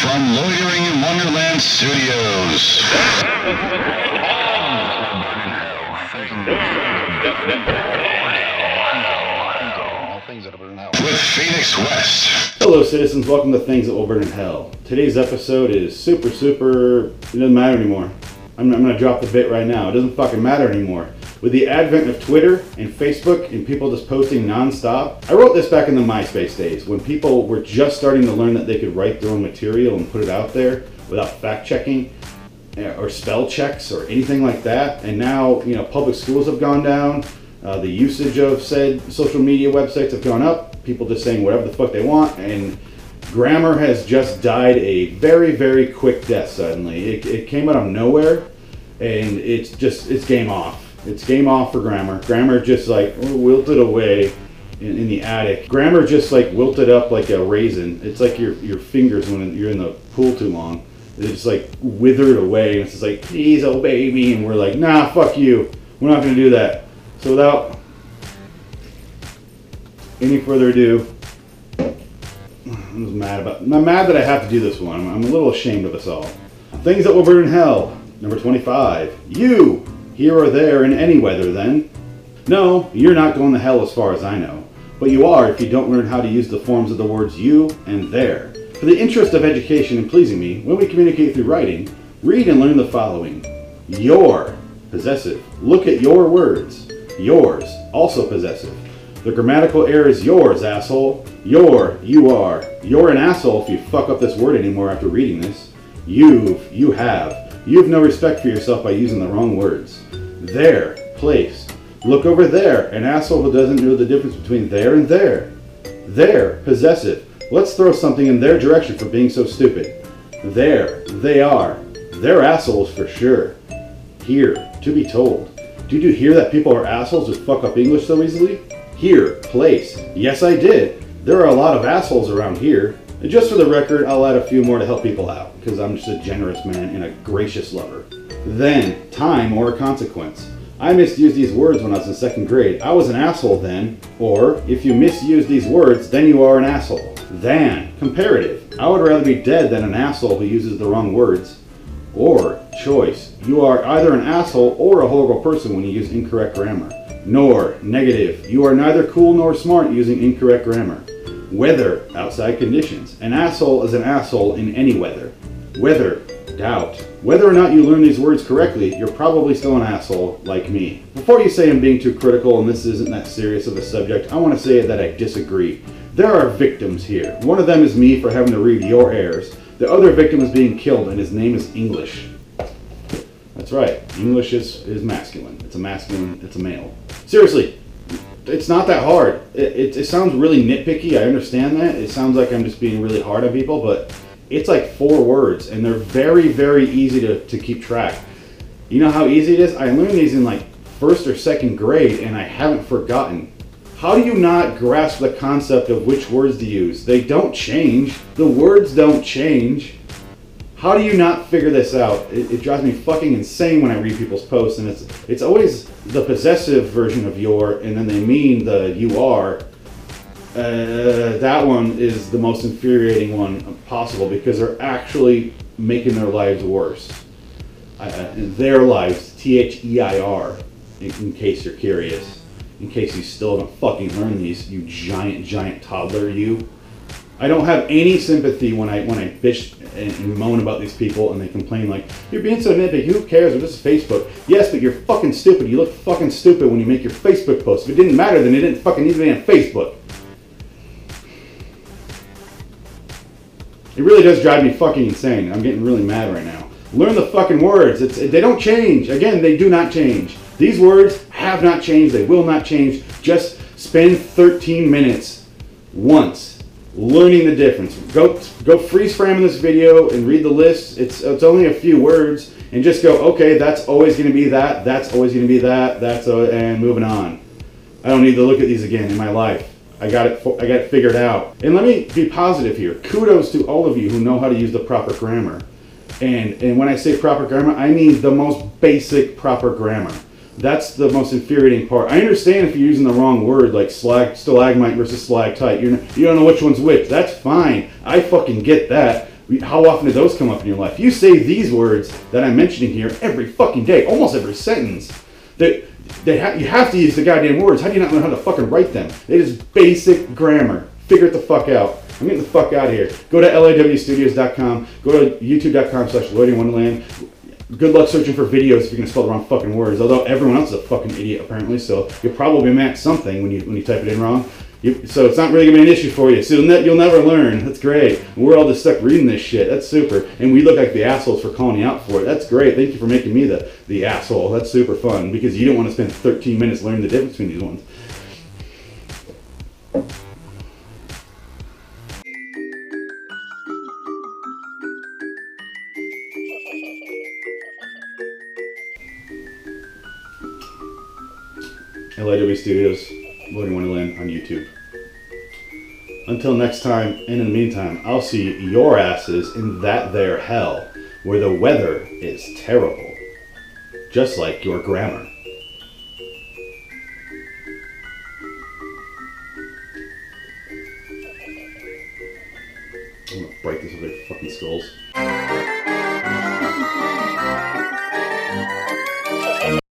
from Loitering in Wonderland Studios. With Phoenix West. Hello, citizens. Welcome to Things That Will Burn in Hell. Today's episode is super, super. It doesn't matter anymore. I'm, I'm to drop the bit right now. It doesn't fucking matter anymore. With the advent of Twitter and Facebook and people just posting nonstop, I wrote this back in the MySpace days when people were just starting to learn that they could write their own material and put it out there without fact checking eh, or spell checks or anything like that. And now, you know, public schools have gone down. Uh, the usage of said social media websites have gone up. People just saying whatever the fuck they want, and grammar has just died a very, very quick death. Suddenly, it, it came out of nowhere, and it's just it's game off. It's game off for grammar. Grammar just like wilted away in, in the attic. Grammar just like wilted up like a raisin. It's like your your fingers when you're in the pool too long. It's just like withered away, and it's just like please, oh baby, and we're like nah, fuck you. We're not gonna do that. So without any further ado, I'm just mad about. I'm mad that I have to do this one. I'm, I'm a little ashamed of us all. Things that will burn in hell. Number 25. You, here or there in any weather. Then, no, you're not going to hell as far as I know. But you are if you don't learn how to use the forms of the words you and there. For the interest of education and pleasing me, when we communicate through writing, read and learn the following: your, possessive. Look at your words. Yours, also possessive. The grammatical error is yours, asshole. Your, you are. You're an asshole if you fuck up this word anymore after reading this. You've, you have. You have no respect for yourself by using the wrong words. There, place. Look over there, an asshole who doesn't know the difference between there and there. There, possessive. Let's throw something in their direction for being so stupid. There, they are. They're assholes for sure. Here, to be told. Did you hear that people are assholes who fuck up English so easily? Here, place. Yes, I did. There are a lot of assholes around here. And just for the record, I'll add a few more to help people out, because I'm just a generous man and a gracious lover. Then, time or consequence. I misused these words when I was in second grade. I was an asshole then. Or, if you misuse these words, then you are an asshole. Than, comparative. I would rather be dead than an asshole who uses the wrong words. Or, choice. You are either an asshole or a horrible person when you use incorrect grammar. Nor, negative. You are neither cool nor smart using incorrect grammar. Weather, outside conditions. An asshole is an asshole in any weather. Weather, doubt. Whether or not you learn these words correctly, you're probably still an asshole like me. Before you say I'm being too critical and this isn't that serious of a subject, I want to say that I disagree. There are victims here. One of them is me for having to read your errors. The other victim is being killed, and his name is English. That's right. English is, is masculine. It's a masculine, it's a male. Seriously, it's not that hard. It, it, it sounds really nitpicky. I understand that. It sounds like I'm just being really hard on people, but it's like four words, and they're very, very easy to, to keep track. You know how easy it is? I learned these in like first or second grade, and I haven't forgotten. How do you not grasp the concept of which words to use? They don't change. The words don't change. How do you not figure this out? It, it, drives me fucking insane when I read people's posts, and it's it's always the possessive version of your, and then they mean the you are. Uh, that one is the most infuriating one possible because they're actually making their lives worse. Uh, their lives, T H E I R, in, in case you're curious. In case you still haven't fucking learned these, you giant, giant toddler, you. I don't have any sympathy when I when I bitch and, moan about these people and they complain like you're being so nitpicky. Who cares? Or this is Facebook. Yes, but you're fucking stupid. You look fucking stupid when you make your Facebook post. If it didn't matter, then it didn't fucking need to be on Facebook. It really does drive me fucking insane. I'm getting really mad right now. Learn the fucking words. It's they don't change. Again, they do not change. These words have not changed. They will not change. Just spend 13 minutes once learning the difference. Go go freeze frame this video and read the list. It's it's only a few words, and just go. Okay, that's always going to be that. That's always going to be that. That's a, and moving on. I don't need to look at these again in my life. I got it. I got it figured out. And let me be positive here. Kudos to all of you who know how to use the proper grammar. And and when I say proper grammar, I mean the most basic proper grammar. That's the most infuriating part. I understand if you're using the wrong word, like slag, stalagmite versus stalactite. You you don't know which one's which. That's fine. I fucking get that. How often do those come up in your life? You say these words that I'm mentioning here every fucking day, almost every sentence. That they ha- you have to use the goddamn words. How do you not know how to fucking write them? It is basic grammar. Figure it the fuck out. I'm getting the fuck out of here. Go to lawstudios.com. Go to youtube.com slash wonderland. Good luck searching for videos if you're gonna spell the wrong fucking words. Although everyone else is a fucking idiot apparently, so you'll probably match something when you when you type it in wrong. You, so it's not really gonna be an issue for you. So you'll, ne- you'll never learn. That's great. We're all just stuck reading this shit. That's super. And we look like the assholes for calling you out for it. That's great. Thank you for making me the the asshole. That's super fun because you don't want to spend 13 minutes learning the difference between these ones. LIW Studios, Loading Wonderland on YouTube. Until next time, and in the meantime, I'll see your asses in that there hell where the weather is terrible. Just like your grammar. I'm gonna break this with their fucking skulls.